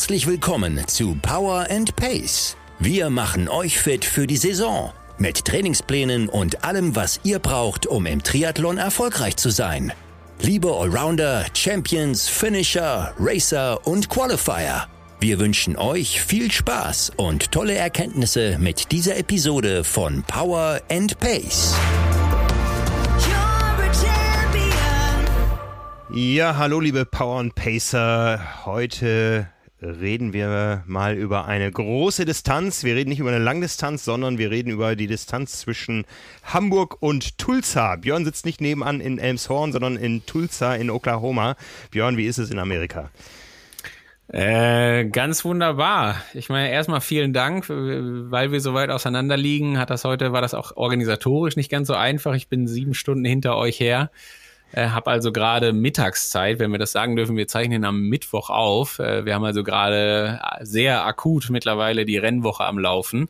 Herzlich willkommen zu Power and Pace. Wir machen euch fit für die Saison. Mit Trainingsplänen und allem, was ihr braucht, um im Triathlon erfolgreich zu sein. Liebe Allrounder, Champions, Finisher, Racer und Qualifier. Wir wünschen euch viel Spaß und tolle Erkenntnisse mit dieser Episode von Power and Pace. Ja, hallo liebe Power and Pacer. Heute reden wir mal über eine große Distanz. Wir reden nicht über eine Langdistanz, sondern wir reden über die Distanz zwischen Hamburg und Tulsa. Björn sitzt nicht nebenan in Elmshorn, sondern in Tulsa in Oklahoma. Björn, wie ist es in Amerika? Äh, ganz wunderbar. Ich meine, erstmal vielen Dank, weil wir so weit auseinander liegen. Hat das heute, war das auch organisatorisch nicht ganz so einfach. Ich bin sieben Stunden hinter euch her. Äh, habe also gerade Mittagszeit, wenn wir das sagen dürfen, wir zeichnen am Mittwoch auf. Äh, wir haben also gerade sehr akut mittlerweile die Rennwoche am Laufen.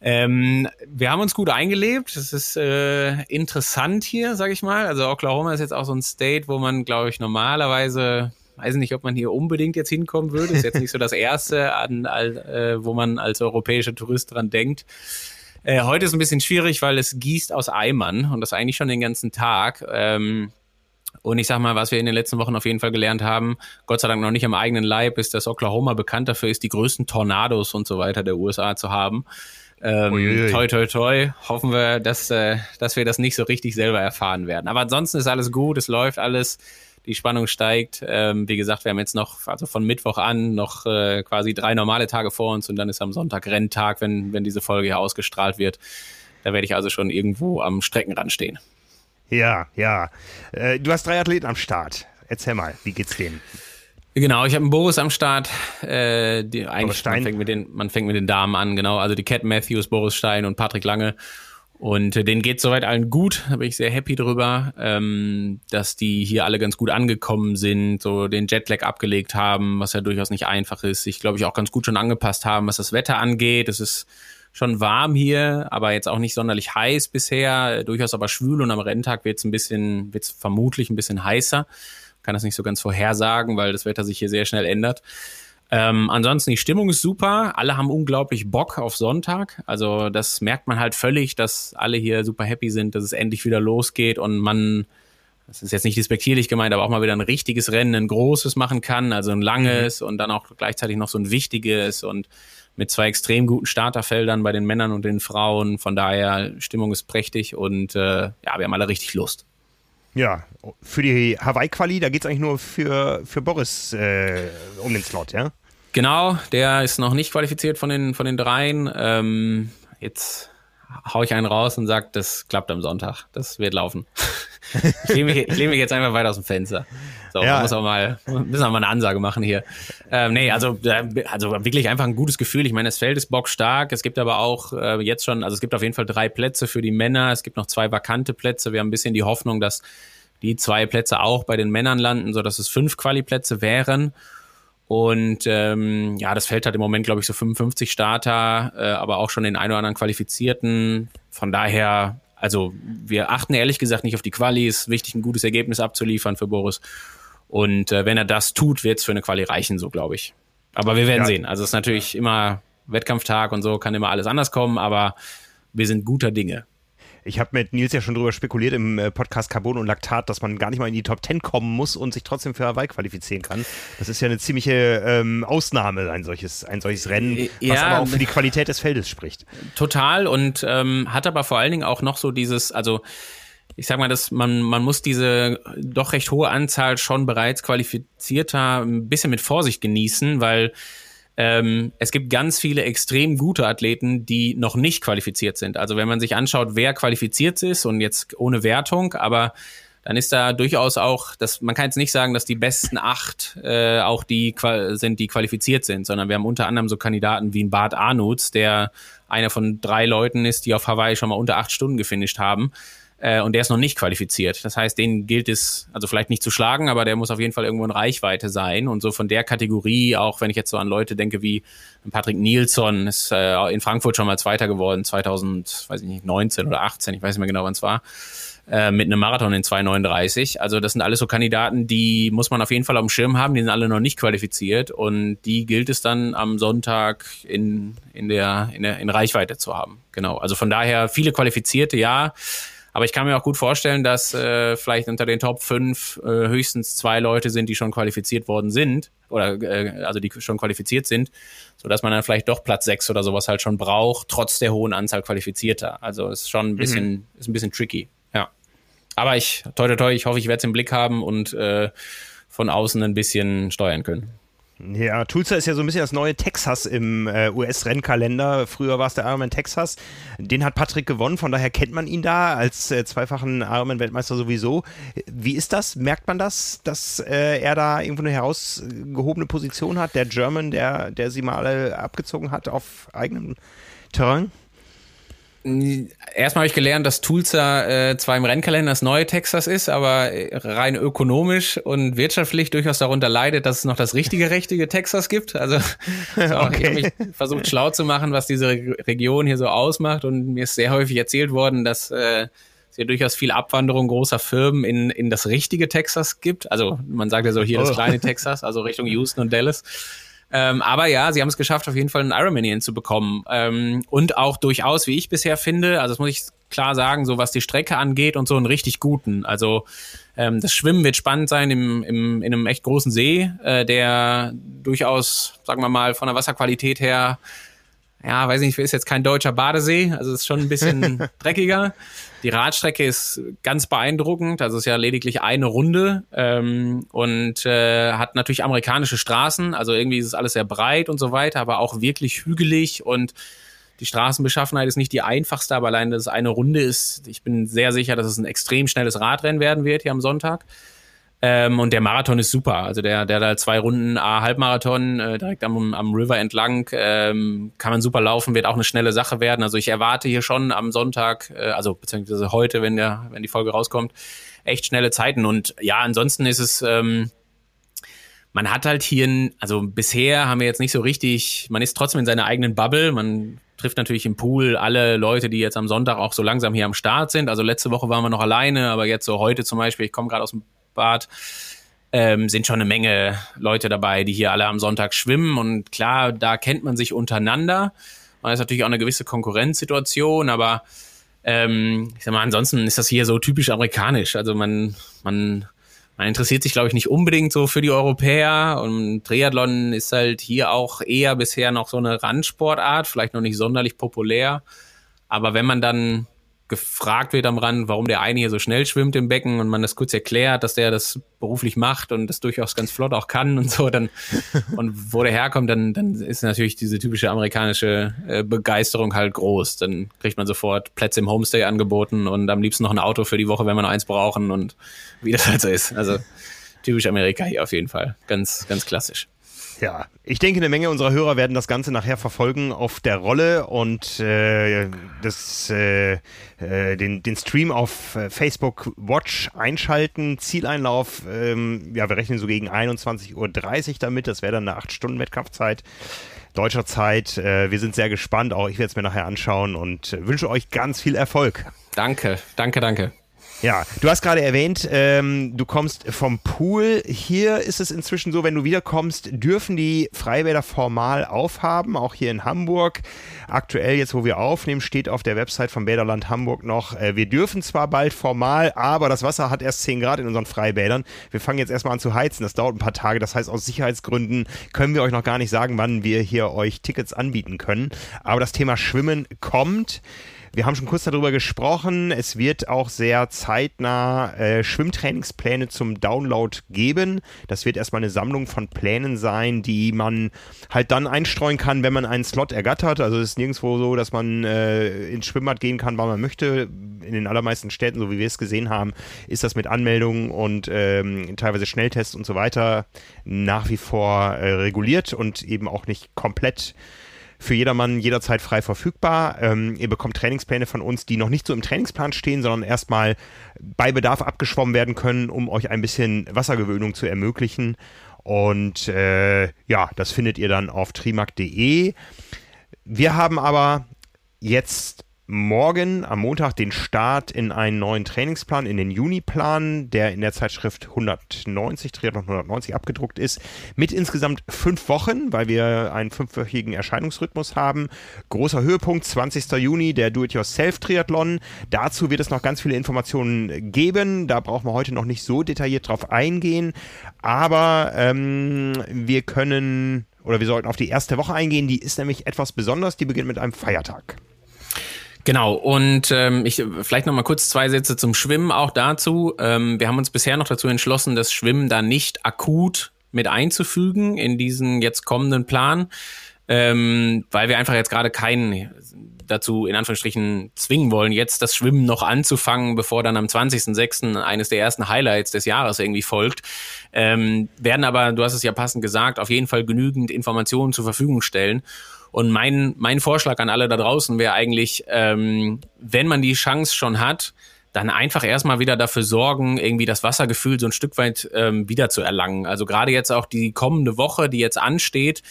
Ähm, wir haben uns gut eingelebt. Es ist äh, interessant hier, sag ich mal. Also Oklahoma ist jetzt auch so ein State, wo man, glaube ich, normalerweise, weiß nicht, ob man hier unbedingt jetzt hinkommen würde. Ist jetzt nicht so das erste, an, äh, wo man als europäischer Tourist dran denkt. Äh, heute ist ein bisschen schwierig, weil es gießt aus Eimern und das eigentlich schon den ganzen Tag. Ähm, und ich sag mal, was wir in den letzten Wochen auf jeden Fall gelernt haben, Gott sei Dank noch nicht am eigenen Leib, ist, dass Oklahoma bekannt dafür ist, die größten Tornados und so weiter der USA zu haben. Ähm, toi, toi, toi. Hoffen wir, dass, äh, dass wir das nicht so richtig selber erfahren werden. Aber ansonsten ist alles gut, es läuft alles die Spannung steigt. Ähm, wie gesagt, wir haben jetzt noch, also von Mittwoch an, noch äh, quasi drei normale Tage vor uns und dann ist am Sonntag Renntag, wenn, wenn diese Folge hier ausgestrahlt wird. Da werde ich also schon irgendwo am Streckenrand stehen. Ja, ja. Äh, du hast drei Athleten am Start. Erzähl mal, wie geht's denen? Genau, ich habe einen Boris am Start. Äh, die, eigentlich man fängt, mit den, man fängt mit den Damen an, genau. Also die Cat Matthews, Boris Stein und Patrick Lange. Und äh, denen geht soweit allen gut, da bin ich sehr happy drüber, ähm, dass die hier alle ganz gut angekommen sind, so den Jetlag abgelegt haben, was ja durchaus nicht einfach ist, sich, glaube ich, auch ganz gut schon angepasst haben, was das Wetter angeht. Es ist schon warm hier, aber jetzt auch nicht sonderlich heiß bisher, durchaus aber schwül und am Renntag wird es ein bisschen, wird vermutlich ein bisschen heißer. Kann das nicht so ganz vorhersagen, weil das Wetter sich hier sehr schnell ändert. Ähm, ansonsten die Stimmung ist super. Alle haben unglaublich Bock auf Sonntag. Also das merkt man halt völlig, dass alle hier super happy sind, dass es endlich wieder losgeht und man, das ist jetzt nicht despektierlich gemeint, aber auch mal wieder ein richtiges Rennen, ein großes machen kann, also ein langes mhm. und dann auch gleichzeitig noch so ein wichtiges und mit zwei extrem guten Starterfeldern bei den Männern und den Frauen. Von daher Stimmung ist prächtig und äh, ja, wir haben alle richtig Lust. Ja, für die Hawaii-Quali, da geht es eigentlich nur für, für Boris äh, um den Slot, ja? Genau, der ist noch nicht qualifiziert von den, von den dreien. Ähm, jetzt hau ich einen raus und sag, das klappt am Sonntag. Das wird laufen. ich lehne mich, lehn mich jetzt einfach weiter aus dem Fenster. So, ja. muss auch mal, müssen wir mal eine Ansage machen hier. Ähm, nee, also, also wirklich einfach ein gutes Gefühl. Ich meine, das Feld ist bockstark. Es gibt aber auch äh, jetzt schon, also es gibt auf jeden Fall drei Plätze für die Männer. Es gibt noch zwei vakante Plätze. Wir haben ein bisschen die Hoffnung, dass die zwei Plätze auch bei den Männern landen, so dass es fünf Quali-Plätze wären. Und ähm, ja, das Feld hat im Moment, glaube ich, so 55 Starter, äh, aber auch schon den ein oder anderen Qualifizierten. Von daher, also wir achten ehrlich gesagt nicht auf die Quali. Ist wichtig, ein gutes Ergebnis abzuliefern für Boris. Und äh, wenn er das tut, wird es für eine Quali reichen, so glaube ich. Aber wir werden ja. sehen. Also es ist natürlich immer Wettkampftag und so, kann immer alles anders kommen, aber wir sind guter Dinge. Ich habe mit Nils ja schon drüber spekuliert im äh, Podcast Carbon und Laktat, dass man gar nicht mal in die Top 10 kommen muss und sich trotzdem für Hawaii qualifizieren kann. Das ist ja eine ziemliche ähm, Ausnahme, ein solches, ein solches Rennen, äh, ja, was aber auch für die Qualität des Feldes spricht. Total und ähm, hat aber vor allen Dingen auch noch so dieses, also ich sag mal, dass man, man muss diese doch recht hohe Anzahl schon bereits qualifizierter ein bisschen mit Vorsicht genießen, weil ähm, es gibt ganz viele extrem gute Athleten, die noch nicht qualifiziert sind. Also wenn man sich anschaut, wer qualifiziert ist und jetzt ohne Wertung, aber dann ist da durchaus auch, dass man kann jetzt nicht sagen, dass die besten acht äh, auch die sind, die qualifiziert sind, sondern wir haben unter anderem so Kandidaten wie ein Bart Arnutz, der einer von drei Leuten ist, die auf Hawaii schon mal unter acht Stunden gefinisht haben äh, und der ist noch nicht qualifiziert. Das heißt, den gilt es, also vielleicht nicht zu schlagen, aber der muss auf jeden Fall irgendwo in Reichweite sein. Und so von der Kategorie, auch wenn ich jetzt so an Leute denke wie Patrick Nielsen, ist äh, in Frankfurt schon mal Zweiter geworden, 2019 oder 18, ich weiß nicht mehr genau, wann es war. äh, mit einem Marathon in 2,39. Also das sind alles so Kandidaten, die muss man auf jeden Fall auf dem Schirm haben, die sind alle noch nicht qualifiziert und die gilt es dann am Sonntag in, in, der, in, der, in Reichweite zu haben. Genau, also von daher viele Qualifizierte, ja. Aber ich kann mir auch gut vorstellen, dass äh, vielleicht unter den Top 5 äh, höchstens zwei Leute sind, die schon qualifiziert worden sind. Oder äh, also die schon qualifiziert sind, sodass man dann vielleicht doch Platz 6 oder sowas halt schon braucht, trotz der hohen Anzahl Qualifizierter. Also ist schon ein bisschen, mhm. ist ein bisschen tricky. Aber ich, toi, toi, toi, ich hoffe, ich werde es im Blick haben und äh, von außen ein bisschen steuern können. Ja, Tulsa ist ja so ein bisschen das neue Texas im äh, US-Rennkalender. Früher war es der Ironman Texas. Den hat Patrick gewonnen, von daher kennt man ihn da als äh, zweifachen Ironman-Weltmeister sowieso. Wie ist das? Merkt man das, dass äh, er da irgendwo eine herausgehobene Position hat? Der German, der, der sie mal abgezogen hat auf eigenem Terrain? Erstmal habe ich gelernt, dass Tulsa äh, zwar im Rennkalender das neue Texas ist, aber rein ökonomisch und wirtschaftlich durchaus darunter leidet, dass es noch das richtige, richtige Texas gibt. Also okay. ich habe mich versucht schlau zu machen, was diese Region hier so ausmacht und mir ist sehr häufig erzählt worden, dass äh, es hier durchaus viel Abwanderung großer Firmen in, in das richtige Texas gibt. Also man sagt ja so hier oh. das kleine Texas, also Richtung Houston und Dallas. Ähm, aber ja, sie haben es geschafft, auf jeden Fall einen Ironman hinzubekommen. Ähm, und auch durchaus, wie ich bisher finde, also das muss ich klar sagen, so was die Strecke angeht und so einen richtig guten. Also ähm, das Schwimmen wird spannend sein im, im, in einem echt großen See, äh, der durchaus, sagen wir mal, von der Wasserqualität her ja, weiß nicht, ist jetzt kein deutscher Badesee, also ist schon ein bisschen dreckiger. Die Radstrecke ist ganz beeindruckend, also ist ja lediglich eine Runde ähm, und äh, hat natürlich amerikanische Straßen, also irgendwie ist es alles sehr breit und so weiter, aber auch wirklich hügelig und die Straßenbeschaffenheit ist nicht die einfachste, aber allein das eine Runde ist, ich bin sehr sicher, dass es ein extrem schnelles Radrennen werden wird hier am Sonntag. Ähm, und der Marathon ist super. Also der, der da zwei Runden A Halbmarathon äh, direkt am, am River entlang ähm, kann man super laufen, wird auch eine schnelle Sache werden. Also ich erwarte hier schon am Sonntag, äh, also beziehungsweise heute, wenn der, wenn die Folge rauskommt, echt schnelle Zeiten. Und ja, ansonsten ist es, ähm, man hat halt hier, also bisher haben wir jetzt nicht so richtig, man ist trotzdem in seiner eigenen Bubble, man trifft natürlich im Pool alle Leute, die jetzt am Sonntag auch so langsam hier am Start sind. Also letzte Woche waren wir noch alleine, aber jetzt so heute zum Beispiel, ich komme gerade aus dem Bad, ähm, sind schon eine Menge Leute dabei, die hier alle am Sonntag schwimmen. Und klar, da kennt man sich untereinander. Man ist natürlich auch eine gewisse Konkurrenzsituation, aber ähm, ich sag mal, ansonsten ist das hier so typisch amerikanisch. Also man, man, man interessiert sich, glaube ich, nicht unbedingt so für die Europäer. Und Triathlon ist halt hier auch eher bisher noch so eine Randsportart, vielleicht noch nicht sonderlich populär. Aber wenn man dann gefragt wird am Rand, warum der eine hier so schnell schwimmt im Becken und man das kurz erklärt, dass der das beruflich macht und das durchaus ganz flott auch kann und so, dann und wo der herkommt, dann, dann ist natürlich diese typische amerikanische äh, Begeisterung halt groß. Dann kriegt man sofort Plätze im Homestay angeboten und am liebsten noch ein Auto für die Woche, wenn wir noch eins brauchen und wie das halt so ist. Also typisch Amerika hier auf jeden Fall. Ganz, ganz klassisch. Ja, ich denke, eine Menge unserer Hörer werden das Ganze nachher verfolgen auf der Rolle und äh, das, äh, äh, den, den Stream auf äh, Facebook Watch einschalten. Zieleinlauf, ähm, ja, wir rechnen so gegen 21.30 Uhr damit. Das wäre dann eine 8-Stunden-Wettkampfzeit deutscher Zeit. Äh, wir sind sehr gespannt. Auch ich werde es mir nachher anschauen und wünsche euch ganz viel Erfolg. Danke, danke, danke. Ja, du hast gerade erwähnt, ähm, du kommst vom Pool. Hier ist es inzwischen so, wenn du wiederkommst, dürfen die Freibäder formal aufhaben, auch hier in Hamburg. Aktuell, jetzt wo wir aufnehmen, steht auf der Website vom Bäderland Hamburg noch, äh, wir dürfen zwar bald formal, aber das Wasser hat erst 10 Grad in unseren Freibädern. Wir fangen jetzt erstmal an zu heizen, das dauert ein paar Tage. Das heißt, aus Sicherheitsgründen können wir euch noch gar nicht sagen, wann wir hier euch Tickets anbieten können. Aber das Thema Schwimmen kommt. Wir haben schon kurz darüber gesprochen. Es wird auch sehr zeitnah äh, Schwimmtrainingspläne zum Download geben. Das wird erstmal eine Sammlung von Plänen sein, die man halt dann einstreuen kann, wenn man einen Slot ergattert. Also es ist nirgendwo so, dass man äh, ins Schwimmbad gehen kann, wann man möchte. In den allermeisten Städten, so wie wir es gesehen haben, ist das mit Anmeldungen und ähm, teilweise Schnelltests und so weiter nach wie vor äh, reguliert und eben auch nicht komplett für jedermann jederzeit frei verfügbar. Ähm, ihr bekommt Trainingspläne von uns, die noch nicht so im Trainingsplan stehen, sondern erstmal bei Bedarf abgeschwommen werden können, um euch ein bisschen Wassergewöhnung zu ermöglichen. Und äh, ja, das findet ihr dann auf trimark.de. Wir haben aber jetzt morgen am Montag den Start in einen neuen Trainingsplan, in den Juniplan, der in der Zeitschrift 190, Triathlon 190 abgedruckt ist, mit insgesamt fünf Wochen, weil wir einen fünfwöchigen Erscheinungsrhythmus haben. Großer Höhepunkt, 20. Juni, der Do-it-yourself-Triathlon. Dazu wird es noch ganz viele Informationen geben. Da brauchen wir heute noch nicht so detailliert drauf eingehen. Aber ähm, wir können oder wir sollten auf die erste Woche eingehen. Die ist nämlich etwas besonders. Die beginnt mit einem Feiertag. Genau, und ähm, ich vielleicht noch mal kurz zwei Sätze zum Schwimmen auch dazu. Ähm, wir haben uns bisher noch dazu entschlossen, das Schwimmen da nicht akut mit einzufügen in diesen jetzt kommenden Plan, ähm, weil wir einfach jetzt gerade keinen dazu in Anführungsstrichen zwingen wollen, jetzt das Schwimmen noch anzufangen, bevor dann am 20.06. eines der ersten Highlights des Jahres irgendwie folgt. Ähm, werden aber, du hast es ja passend gesagt, auf jeden Fall genügend Informationen zur Verfügung stellen. Und mein, mein Vorschlag an alle da draußen wäre eigentlich, ähm, wenn man die Chance schon hat, dann einfach erstmal wieder dafür sorgen, irgendwie das Wassergefühl so ein Stück weit ähm, wieder zu erlangen. Also gerade jetzt auch die kommende Woche, die jetzt ansteht,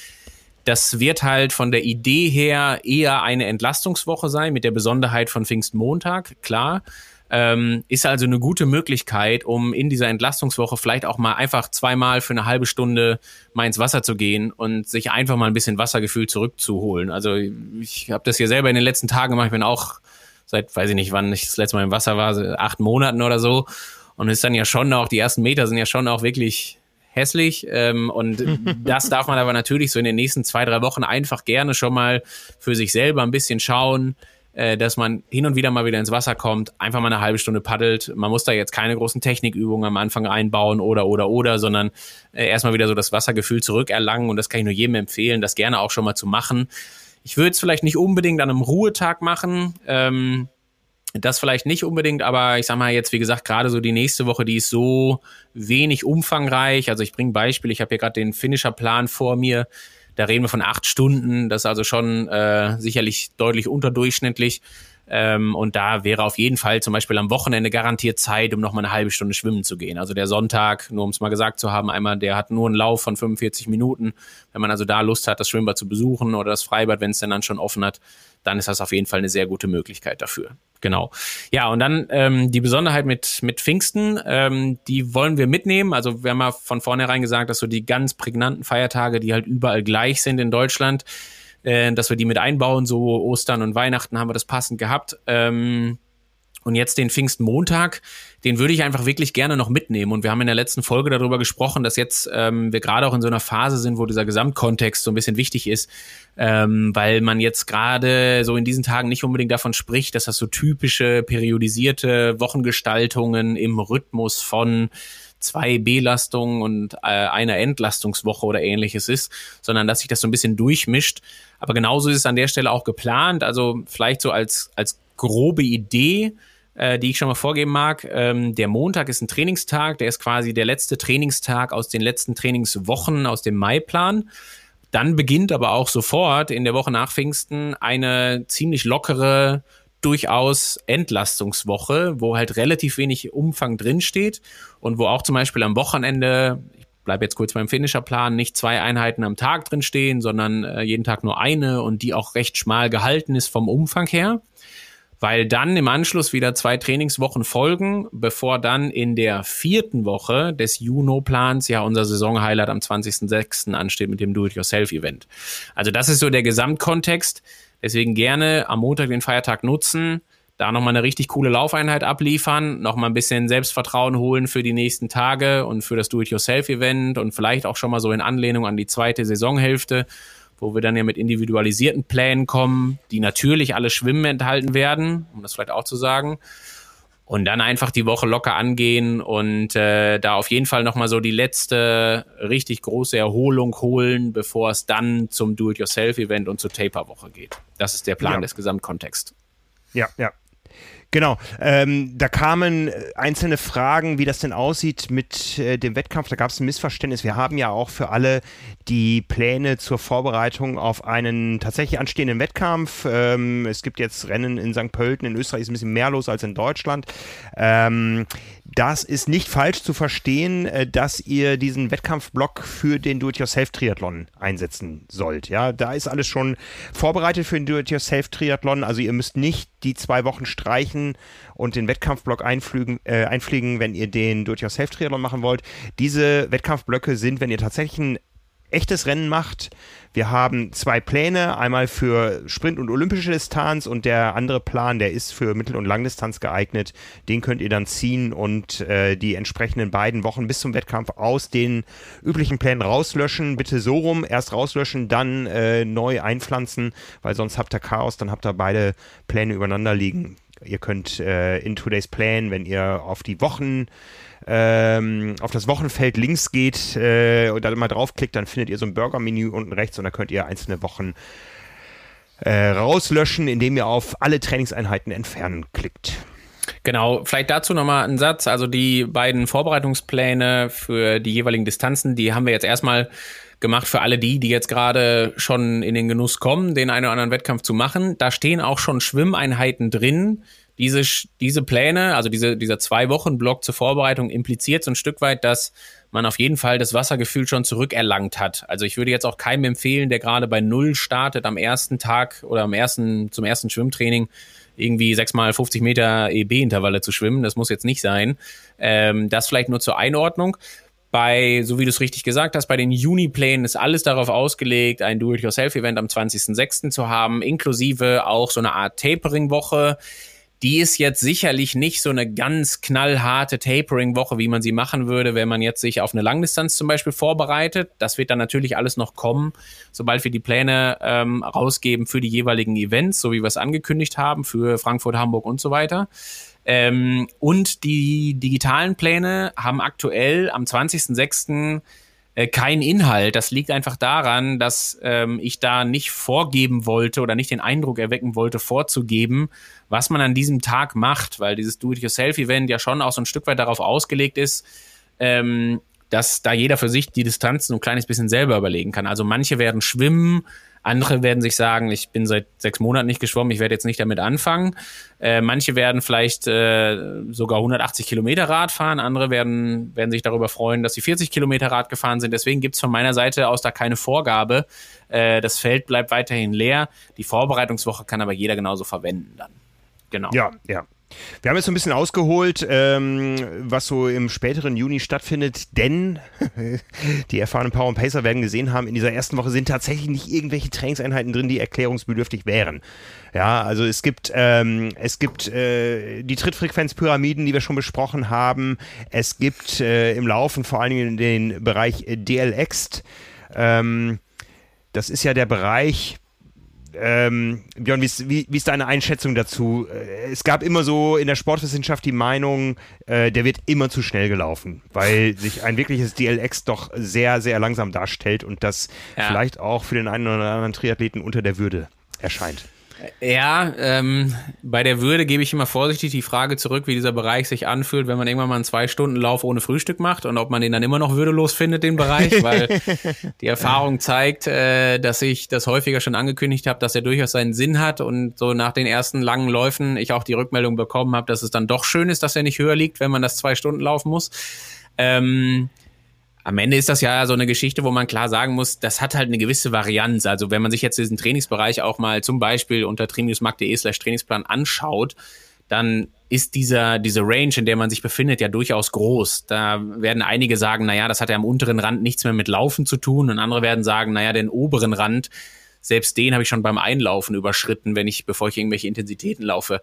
das wird halt von der Idee her eher eine Entlastungswoche sein, mit der Besonderheit von Pfingstmontag, klar. Ähm, ist also eine gute Möglichkeit, um in dieser Entlastungswoche vielleicht auch mal einfach zweimal für eine halbe Stunde mal ins Wasser zu gehen und sich einfach mal ein bisschen Wassergefühl zurückzuholen. Also ich habe das hier selber in den letzten Tagen gemacht. Ich bin auch seit, weiß ich nicht, wann ich das letzte Mal im Wasser war, acht Monaten oder so. Und ist dann ja schon auch, die ersten Meter sind ja schon auch wirklich hässlich. Ähm, und das darf man aber natürlich so in den nächsten zwei, drei Wochen einfach gerne schon mal für sich selber ein bisschen schauen äh, dass man hin und wieder mal wieder ins Wasser kommt, einfach mal eine halbe Stunde paddelt. Man muss da jetzt keine großen Technikübungen am Anfang einbauen oder, oder, oder, sondern äh, erstmal wieder so das Wassergefühl zurückerlangen. Und das kann ich nur jedem empfehlen, das gerne auch schon mal zu machen. Ich würde es vielleicht nicht unbedingt an einem Ruhetag machen. Ähm, das vielleicht nicht unbedingt, aber ich sag mal jetzt, wie gesagt, gerade so die nächste Woche, die ist so wenig umfangreich. Also ich bringe Beispiel, ich habe hier gerade den Finisher-Plan vor mir. Da reden wir von acht Stunden. Das ist also schon äh, sicherlich deutlich unterdurchschnittlich. Ähm, und da wäre auf jeden Fall zum Beispiel am Wochenende garantiert Zeit, um nochmal eine halbe Stunde schwimmen zu gehen. Also der Sonntag, nur um es mal gesagt zu haben, einmal, der hat nur einen Lauf von 45 Minuten. Wenn man also da Lust hat, das Schwimmbad zu besuchen oder das Freibad, wenn es denn dann schon offen hat, dann ist das auf jeden Fall eine sehr gute Möglichkeit dafür. Genau. Ja, und dann ähm, die Besonderheit mit, mit Pfingsten, ähm, die wollen wir mitnehmen. Also wir haben ja von vornherein gesagt, dass so die ganz prägnanten Feiertage, die halt überall gleich sind in Deutschland, äh, dass wir die mit einbauen. So Ostern und Weihnachten haben wir das passend gehabt. Ähm, und jetzt den Pfingstmontag, den würde ich einfach wirklich gerne noch mitnehmen. Und wir haben in der letzten Folge darüber gesprochen, dass jetzt ähm, wir gerade auch in so einer Phase sind, wo dieser Gesamtkontext so ein bisschen wichtig ist, ähm, weil man jetzt gerade so in diesen Tagen nicht unbedingt davon spricht, dass das so typische periodisierte Wochengestaltungen im Rhythmus von zwei Belastungen und äh, einer Entlastungswoche oder ähnliches ist, sondern dass sich das so ein bisschen durchmischt. Aber genauso ist es an der Stelle auch geplant. Also vielleicht so als, als grobe Idee, äh, die ich schon mal vorgeben mag. Ähm, der Montag ist ein Trainingstag, der ist quasi der letzte Trainingstag aus den letzten Trainingswochen aus dem Maiplan. Dann beginnt aber auch sofort in der Woche nach Pfingsten eine ziemlich lockere durchaus Entlastungswoche, wo halt relativ wenig Umfang drinsteht und wo auch zum Beispiel am Wochenende, ich bleibe jetzt kurz beim Finisherplan, nicht zwei Einheiten am Tag drinstehen, sondern äh, jeden Tag nur eine und die auch recht schmal gehalten ist vom Umfang her. Weil dann im Anschluss wieder zwei Trainingswochen folgen, bevor dann in der vierten Woche des Juno-Plans ja unser Saisonhighlight am 20.06. ansteht mit dem Do-it-yourself-Event. Also das ist so der Gesamtkontext. Deswegen gerne am Montag den Feiertag nutzen, da nochmal eine richtig coole Laufeinheit abliefern, nochmal ein bisschen Selbstvertrauen holen für die nächsten Tage und für das Do-it-yourself-Event und vielleicht auch schon mal so in Anlehnung an die zweite Saisonhälfte, wo wir dann ja mit individualisierten Plänen kommen, die natürlich alle Schwimmen enthalten werden, um das vielleicht auch zu sagen und dann einfach die Woche locker angehen und äh, da auf jeden Fall nochmal so die letzte richtig große Erholung holen, bevor es dann zum Do-it-yourself-Event und zur Taper-Woche geht. Das ist der Plan ja. des Gesamtkontexts. Ja, ja. Genau, ähm, da kamen äh, einzelne Fragen, wie das denn aussieht mit äh, dem Wettkampf. Da gab es ein Missverständnis. Wir haben ja auch für alle die Pläne zur Vorbereitung auf einen tatsächlich anstehenden Wettkampf. Ähm, es gibt jetzt Rennen in St. Pölten. In Österreich ist ein bisschen mehr los als in Deutschland. Ähm, das ist nicht falsch zu verstehen, äh, dass ihr diesen Wettkampfblock für den Do-it-yourself-Triathlon einsetzen sollt. Ja, da ist alles schon vorbereitet für den Do-it-yourself-Triathlon. Also ihr müsst nicht die zwei Wochen streichen und den Wettkampfblock einfliegen, äh, einfliegen wenn ihr den Do-it-yourself-Triathlon machen wollt. Diese Wettkampfblöcke sind, wenn ihr tatsächlich ein echtes Rennen macht. Wir haben zwei Pläne, einmal für Sprint und olympische Distanz und der andere Plan, der ist für Mittel- und Langdistanz geeignet. Den könnt ihr dann ziehen und äh, die entsprechenden beiden Wochen bis zum Wettkampf aus den üblichen Plänen rauslöschen. Bitte so rum, erst rauslöschen, dann äh, neu einpflanzen, weil sonst habt ihr Chaos, dann habt ihr beide Pläne übereinander liegen. Ihr könnt äh, in Today's Plan, wenn ihr auf die Wochen ähm, auf das Wochenfeld links geht äh, und dann mal draufklickt, dann findet ihr so ein Burger-Menü unten rechts und da könnt ihr einzelne Wochen äh, rauslöschen, indem ihr auf alle Trainingseinheiten entfernen klickt. Genau, vielleicht dazu nochmal ein Satz. Also die beiden Vorbereitungspläne für die jeweiligen Distanzen, die haben wir jetzt erstmal gemacht für alle die, die jetzt gerade schon in den Genuss kommen, den einen oder anderen Wettkampf zu machen. Da stehen auch schon Schwimmeinheiten drin, diese, diese Pläne, also diese, dieser zwei Wochen Block zur Vorbereitung impliziert so ein Stück weit, dass man auf jeden Fall das Wassergefühl schon zurückerlangt hat. Also ich würde jetzt auch keinem empfehlen, der gerade bei Null startet am ersten Tag oder am ersten, zum ersten Schwimmtraining irgendwie sechsmal 50 Meter EB-Intervalle zu schwimmen. Das muss jetzt nicht sein. Ähm, das vielleicht nur zur Einordnung. Bei, so wie du es richtig gesagt hast, bei den Juni-Plänen ist alles darauf ausgelegt, ein Do-it-yourself-Event am 20.06. zu haben, inklusive auch so eine Art Tapering-Woche die ist jetzt sicherlich nicht so eine ganz knallharte Tapering-Woche, wie man sie machen würde, wenn man jetzt sich auf eine Langdistanz zum Beispiel vorbereitet. Das wird dann natürlich alles noch kommen, sobald wir die Pläne ähm, rausgeben für die jeweiligen Events, so wie wir es angekündigt haben, für Frankfurt, Hamburg und so weiter. Ähm, und die digitalen Pläne haben aktuell am 20.06 äh, kein Inhalt. Das liegt einfach daran, dass ähm, ich da nicht vorgeben wollte oder nicht den Eindruck erwecken wollte, vorzugeben, was man an diesem Tag macht, weil dieses Do-it-yourself-Event ja schon auch so ein Stück weit darauf ausgelegt ist, ähm, dass da jeder für sich die Distanz so ein kleines bisschen selber überlegen kann. Also manche werden schwimmen, andere werden sich sagen, ich bin seit sechs Monaten nicht geschwommen, ich werde jetzt nicht damit anfangen. Äh, manche werden vielleicht äh, sogar 180 Kilometer Rad fahren, andere werden, werden sich darüber freuen, dass sie 40 Kilometer Rad gefahren sind. Deswegen gibt's von meiner Seite aus da keine Vorgabe. Äh, das Feld bleibt weiterhin leer. Die Vorbereitungswoche kann aber jeder genauso verwenden dann. Genau. Ja, ja. Wir haben jetzt so ein bisschen ausgeholt, ähm, was so im späteren Juni stattfindet, denn die erfahrenen Power und Pacer werden gesehen haben, in dieser ersten Woche sind tatsächlich nicht irgendwelche Trainingseinheiten drin, die erklärungsbedürftig wären. Ja, also es gibt, ähm, es gibt äh, die Trittfrequenzpyramiden, die wir schon besprochen haben. Es gibt äh, im Laufen vor allen Dingen den Bereich DLX. Ähm, das ist ja der Bereich, ähm, Björn, wie wie ist deine Einschätzung dazu? Äh, es gab immer so in der Sportwissenschaft die Meinung, äh, der wird immer zu schnell gelaufen, weil sich ein wirkliches DLX doch sehr, sehr langsam darstellt und das ja. vielleicht auch für den einen oder anderen Triathleten unter der Würde erscheint. Ja, ähm, bei der Würde gebe ich immer vorsichtig die Frage zurück, wie dieser Bereich sich anfühlt, wenn man irgendwann mal einen Zwei-Stunden-Lauf ohne Frühstück macht und ob man den dann immer noch würdelos findet, den Bereich, weil die Erfahrung zeigt, äh, dass ich das häufiger schon angekündigt habe, dass er durchaus seinen Sinn hat und so nach den ersten langen Läufen ich auch die Rückmeldung bekommen habe, dass es dann doch schön ist, dass er nicht höher liegt, wenn man das zwei Stunden laufen muss. Ähm, am Ende ist das ja so eine Geschichte, wo man klar sagen muss, das hat halt eine gewisse Varianz. Also wenn man sich jetzt diesen Trainingsbereich auch mal zum Beispiel unter trainingsmarkt.de slash Trainingsplan anschaut, dann ist dieser, diese Range, in der man sich befindet, ja durchaus groß. Da werden einige sagen, naja, das hat ja am unteren Rand nichts mehr mit Laufen zu tun und andere werden sagen, naja, den oberen Rand, selbst den habe ich schon beim Einlaufen überschritten, wenn ich, bevor ich irgendwelche Intensitäten laufe.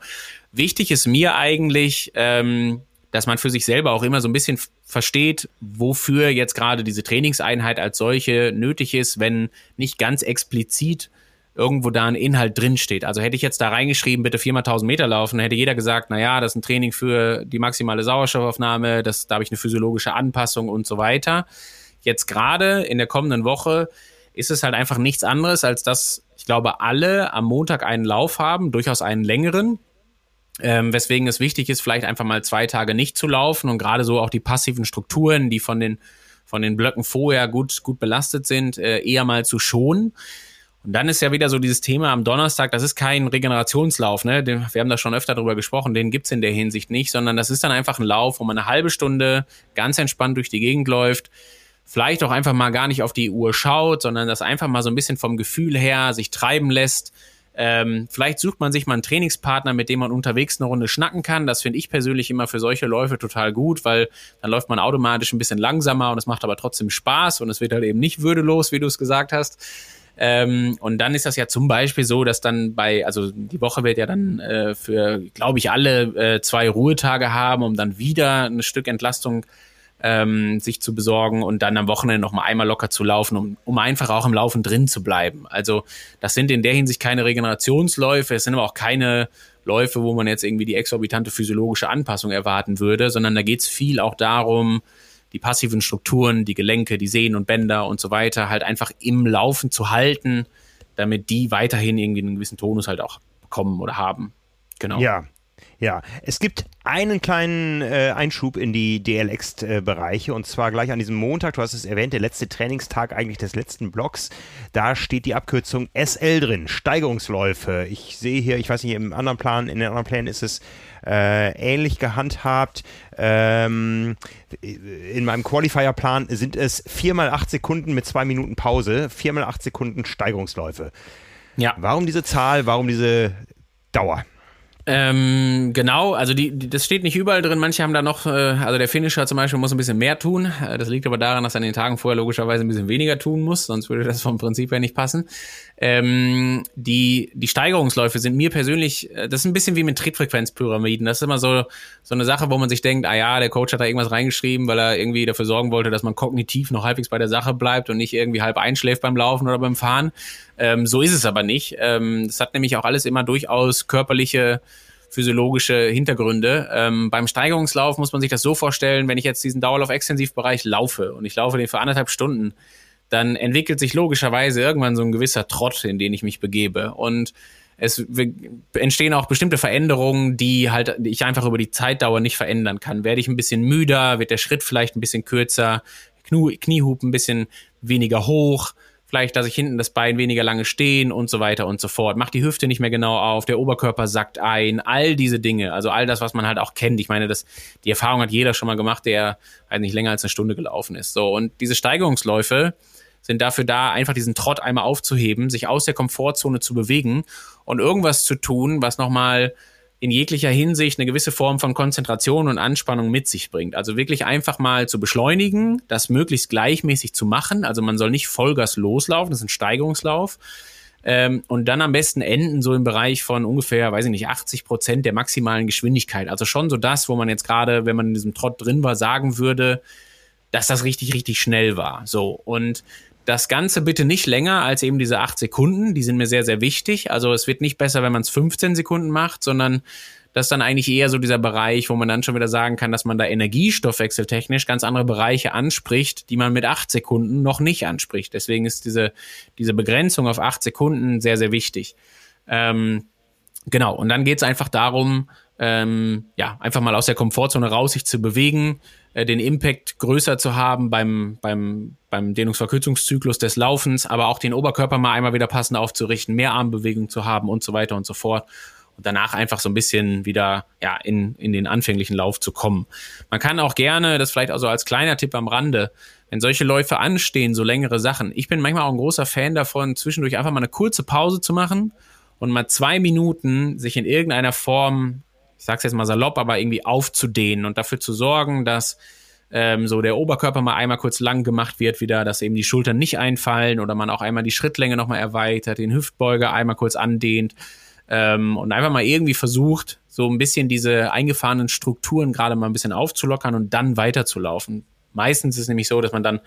Wichtig ist mir eigentlich, ähm, dass man für sich selber auch immer so ein bisschen versteht, wofür jetzt gerade diese Trainingseinheit als solche nötig ist, wenn nicht ganz explizit irgendwo da ein Inhalt drinsteht. Also hätte ich jetzt da reingeschrieben, bitte viermal 1000 Meter laufen, hätte jeder gesagt, na ja, das ist ein Training für die maximale Sauerstoffaufnahme, das, da habe ich eine physiologische Anpassung und so weiter. Jetzt gerade in der kommenden Woche ist es halt einfach nichts anderes, als dass ich glaube, alle am Montag einen Lauf haben, durchaus einen längeren, ähm, weswegen es wichtig ist, vielleicht einfach mal zwei Tage nicht zu laufen und gerade so auch die passiven Strukturen, die von den, von den Blöcken vorher gut, gut belastet sind, äh, eher mal zu schonen. Und dann ist ja wieder so dieses Thema am Donnerstag, das ist kein Regenerationslauf, ne? wir haben da schon öfter drüber gesprochen, den gibt's in der Hinsicht nicht, sondern das ist dann einfach ein Lauf, wo man eine halbe Stunde ganz entspannt durch die Gegend läuft, vielleicht auch einfach mal gar nicht auf die Uhr schaut, sondern das einfach mal so ein bisschen vom Gefühl her sich treiben lässt. Ähm, vielleicht sucht man sich mal einen Trainingspartner, mit dem man unterwegs eine Runde schnacken kann. Das finde ich persönlich immer für solche Läufe total gut, weil dann läuft man automatisch ein bisschen langsamer und es macht aber trotzdem Spaß und es wird halt eben nicht würdelos, wie du es gesagt hast. Ähm, und dann ist das ja zum Beispiel so, dass dann bei, also die Woche wird ja dann äh, für, glaube ich, alle äh, zwei Ruhetage haben, um dann wieder ein Stück Entlastung ähm, sich zu besorgen und dann am Wochenende noch mal einmal locker zu laufen, um, um einfach auch im Laufen drin zu bleiben. Also das sind in der Hinsicht keine Regenerationsläufe, es sind aber auch keine Läufe, wo man jetzt irgendwie die exorbitante physiologische Anpassung erwarten würde, sondern da geht es viel auch darum, die passiven Strukturen, die Gelenke, die Sehnen und Bänder und so weiter halt einfach im Laufen zu halten, damit die weiterhin irgendwie einen gewissen Tonus halt auch bekommen oder haben. Genau. Ja, ja, es gibt einen kleinen äh, Einschub in die DLX-Bereiche und zwar gleich an diesem Montag, du hast es erwähnt, der letzte Trainingstag eigentlich des letzten Blocks. Da steht die Abkürzung SL drin, Steigerungsläufe. Ich sehe hier, ich weiß nicht, im anderen Plan, in den anderen Plänen ist es äh, ähnlich gehandhabt. Ähm, in meinem Qualifier-Plan sind es 4 mal 8 Sekunden mit 2 Minuten Pause, 4 mal 8 Sekunden Steigerungsläufe. Ja. Warum diese Zahl, warum diese Dauer? Ähm, genau, also die, die, das steht nicht überall drin. Manche haben da noch, äh, also der Finisher zum Beispiel muss ein bisschen mehr tun. Äh, das liegt aber daran, dass er an den Tagen vorher logischerweise ein bisschen weniger tun muss, sonst würde das vom Prinzip her nicht passen. Ähm, die, die Steigerungsläufe sind mir persönlich, äh, das ist ein bisschen wie mit Trittfrequenzpyramiden. Das ist immer so, so eine Sache, wo man sich denkt, ah ja, der Coach hat da irgendwas reingeschrieben, weil er irgendwie dafür sorgen wollte, dass man kognitiv noch halbwegs bei der Sache bleibt und nicht irgendwie halb einschläft beim Laufen oder beim Fahren. Ähm, so ist es aber nicht. Ähm, das hat nämlich auch alles immer durchaus körperliche physiologische Hintergründe. Ähm, beim Steigerungslauf muss man sich das so vorstellen, wenn ich jetzt diesen Dauerlauf-Extensivbereich laufe und ich laufe den für anderthalb Stunden, dann entwickelt sich logischerweise irgendwann so ein gewisser Trott, in den ich mich begebe. Und es entstehen auch bestimmte Veränderungen, die halt ich einfach über die Zeitdauer nicht verändern kann. Werde ich ein bisschen müder, wird der Schritt vielleicht ein bisschen kürzer, Kniehub ein bisschen weniger hoch, vielleicht lasse ich hinten das Bein weniger lange stehen und so weiter und so fort. Macht die Hüfte nicht mehr genau auf, der Oberkörper sackt ein, all diese Dinge, also all das, was man halt auch kennt. Ich meine, das, die Erfahrung hat jeder schon mal gemacht, der halt nicht länger als eine Stunde gelaufen ist. So, und diese Steigerungsläufe sind dafür da, einfach diesen Trott einmal aufzuheben, sich aus der Komfortzone zu bewegen und irgendwas zu tun, was nochmal in jeglicher Hinsicht eine gewisse Form von Konzentration und Anspannung mit sich bringt. Also wirklich einfach mal zu beschleunigen, das möglichst gleichmäßig zu machen. Also man soll nicht Vollgas loslaufen, das ist ein Steigerungslauf. Ähm, und dann am besten enden so im Bereich von ungefähr, weiß ich nicht, 80 Prozent der maximalen Geschwindigkeit. Also schon so das, wo man jetzt gerade, wenn man in diesem Trott drin war, sagen würde, dass das richtig, richtig schnell war. So. Und das Ganze bitte nicht länger als eben diese acht Sekunden. Die sind mir sehr, sehr wichtig. Also es wird nicht besser, wenn man es 15 Sekunden macht, sondern das ist dann eigentlich eher so dieser Bereich, wo man dann schon wieder sagen kann, dass man da energiestoffwechseltechnisch ganz andere Bereiche anspricht, die man mit acht Sekunden noch nicht anspricht. Deswegen ist diese, diese Begrenzung auf acht Sekunden sehr, sehr wichtig. Ähm, genau, und dann geht es einfach darum, ähm, ja, einfach mal aus der Komfortzone raus sich zu bewegen, äh, den Impact größer zu haben beim, beim, beim Dehnungsverkürzungszyklus des Laufens, aber auch den Oberkörper mal einmal wieder passend aufzurichten, mehr Armbewegung zu haben und so weiter und so fort. Und danach einfach so ein bisschen wieder ja, in, in den anfänglichen Lauf zu kommen. Man kann auch gerne, das vielleicht also als kleiner Tipp am Rande, wenn solche Läufe anstehen, so längere Sachen. Ich bin manchmal auch ein großer Fan davon, zwischendurch einfach mal eine kurze Pause zu machen und mal zwei Minuten sich in irgendeiner Form ich sag's jetzt mal salopp, aber irgendwie aufzudehnen und dafür zu sorgen, dass ähm, so der Oberkörper mal einmal kurz lang gemacht wird wieder, dass eben die Schultern nicht einfallen oder man auch einmal die Schrittlänge nochmal erweitert, den Hüftbeuger einmal kurz andehnt ähm, und einfach mal irgendwie versucht, so ein bisschen diese eingefahrenen Strukturen gerade mal ein bisschen aufzulockern und dann weiterzulaufen. Meistens ist es nämlich so, dass man dann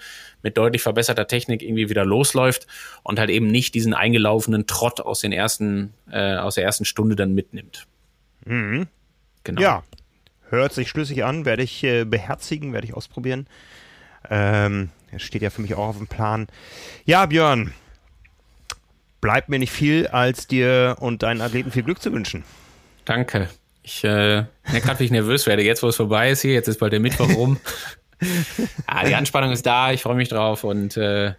mit deutlich verbesserter Technik irgendwie wieder losläuft und halt eben nicht diesen eingelaufenen Trott aus den ersten, äh, aus der ersten Stunde dann mitnimmt. Mhm. Genau. Ja, hört sich schlüssig an, werde ich äh, beherzigen, werde ich ausprobieren. Ähm, steht ja für mich auch auf dem Plan. Ja, Björn, bleibt mir nicht viel, als dir und deinen Athleten viel Glück zu wünschen. Danke. Ich äh, merke gerade, wie ich nervös werde. Jetzt, wo es vorbei ist hier, jetzt ist bald der Mittwoch rum. ah, die Anspannung ist da, ich freue mich drauf und äh,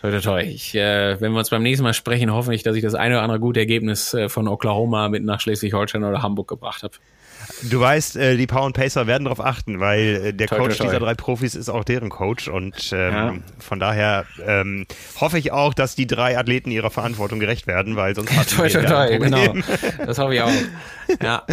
Toi, toi, toi. Ich, äh, wenn wir uns beim nächsten Mal sprechen, hoffe ich, dass ich das eine oder andere gute Ergebnis äh, von Oklahoma mit nach Schleswig-Holstein oder Hamburg gebracht habe. Du weißt, äh, die Power und Pacer werden darauf achten, weil äh, der toi, Coach toi, toi. dieser drei Profis ist auch deren Coach und ähm, ja. von daher ähm, hoffe ich auch, dass die drei Athleten ihrer Verantwortung gerecht werden, weil sonst hat toi, toi, toi, genau. Das hoffe ich auch. Ja.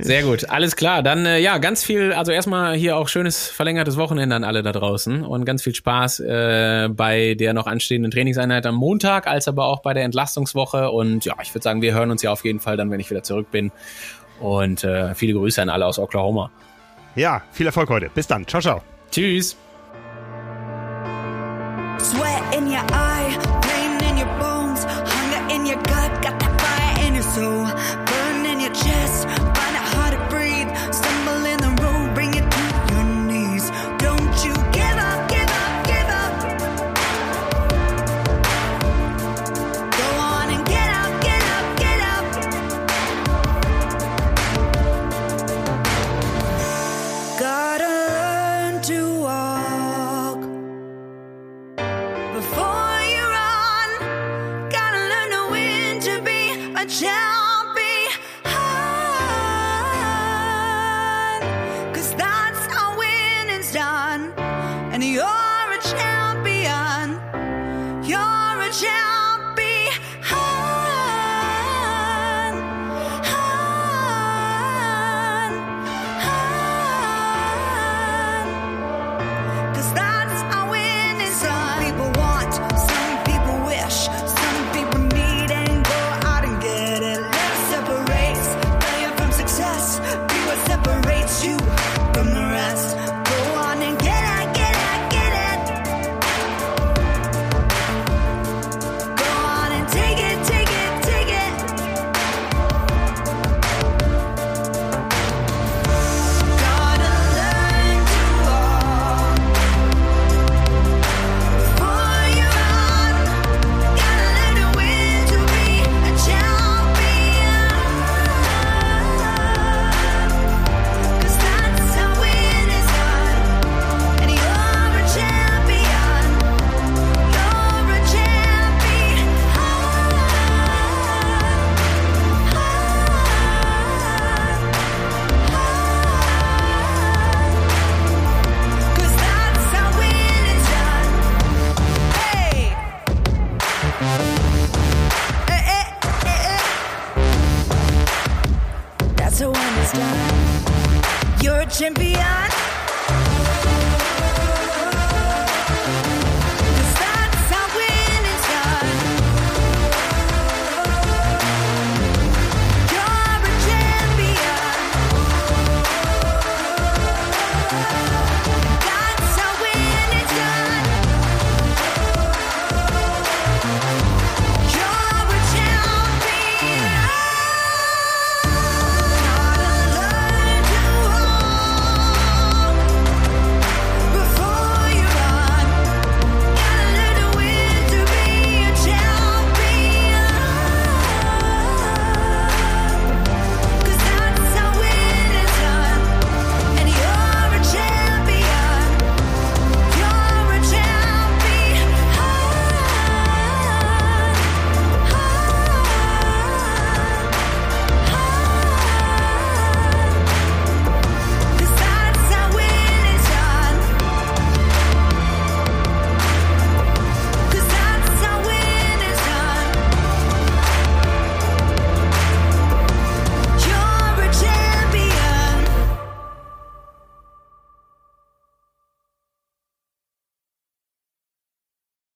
Sehr gut, alles klar. Dann äh, ja, ganz viel, also erstmal hier auch schönes verlängertes Wochenende an alle da draußen und ganz viel Spaß äh, bei der noch anstehenden Trainingseinheit am Montag, als aber auch bei der Entlastungswoche. Und ja, ich würde sagen, wir hören uns ja auf jeden Fall dann, wenn ich wieder zurück bin. Und äh, viele Grüße an alle aus Oklahoma. Ja, viel Erfolg heute. Bis dann. Ciao, ciao. Tschüss. Sweat in your eye, pain in your bones, hunger in your gut, got that fire in your soul,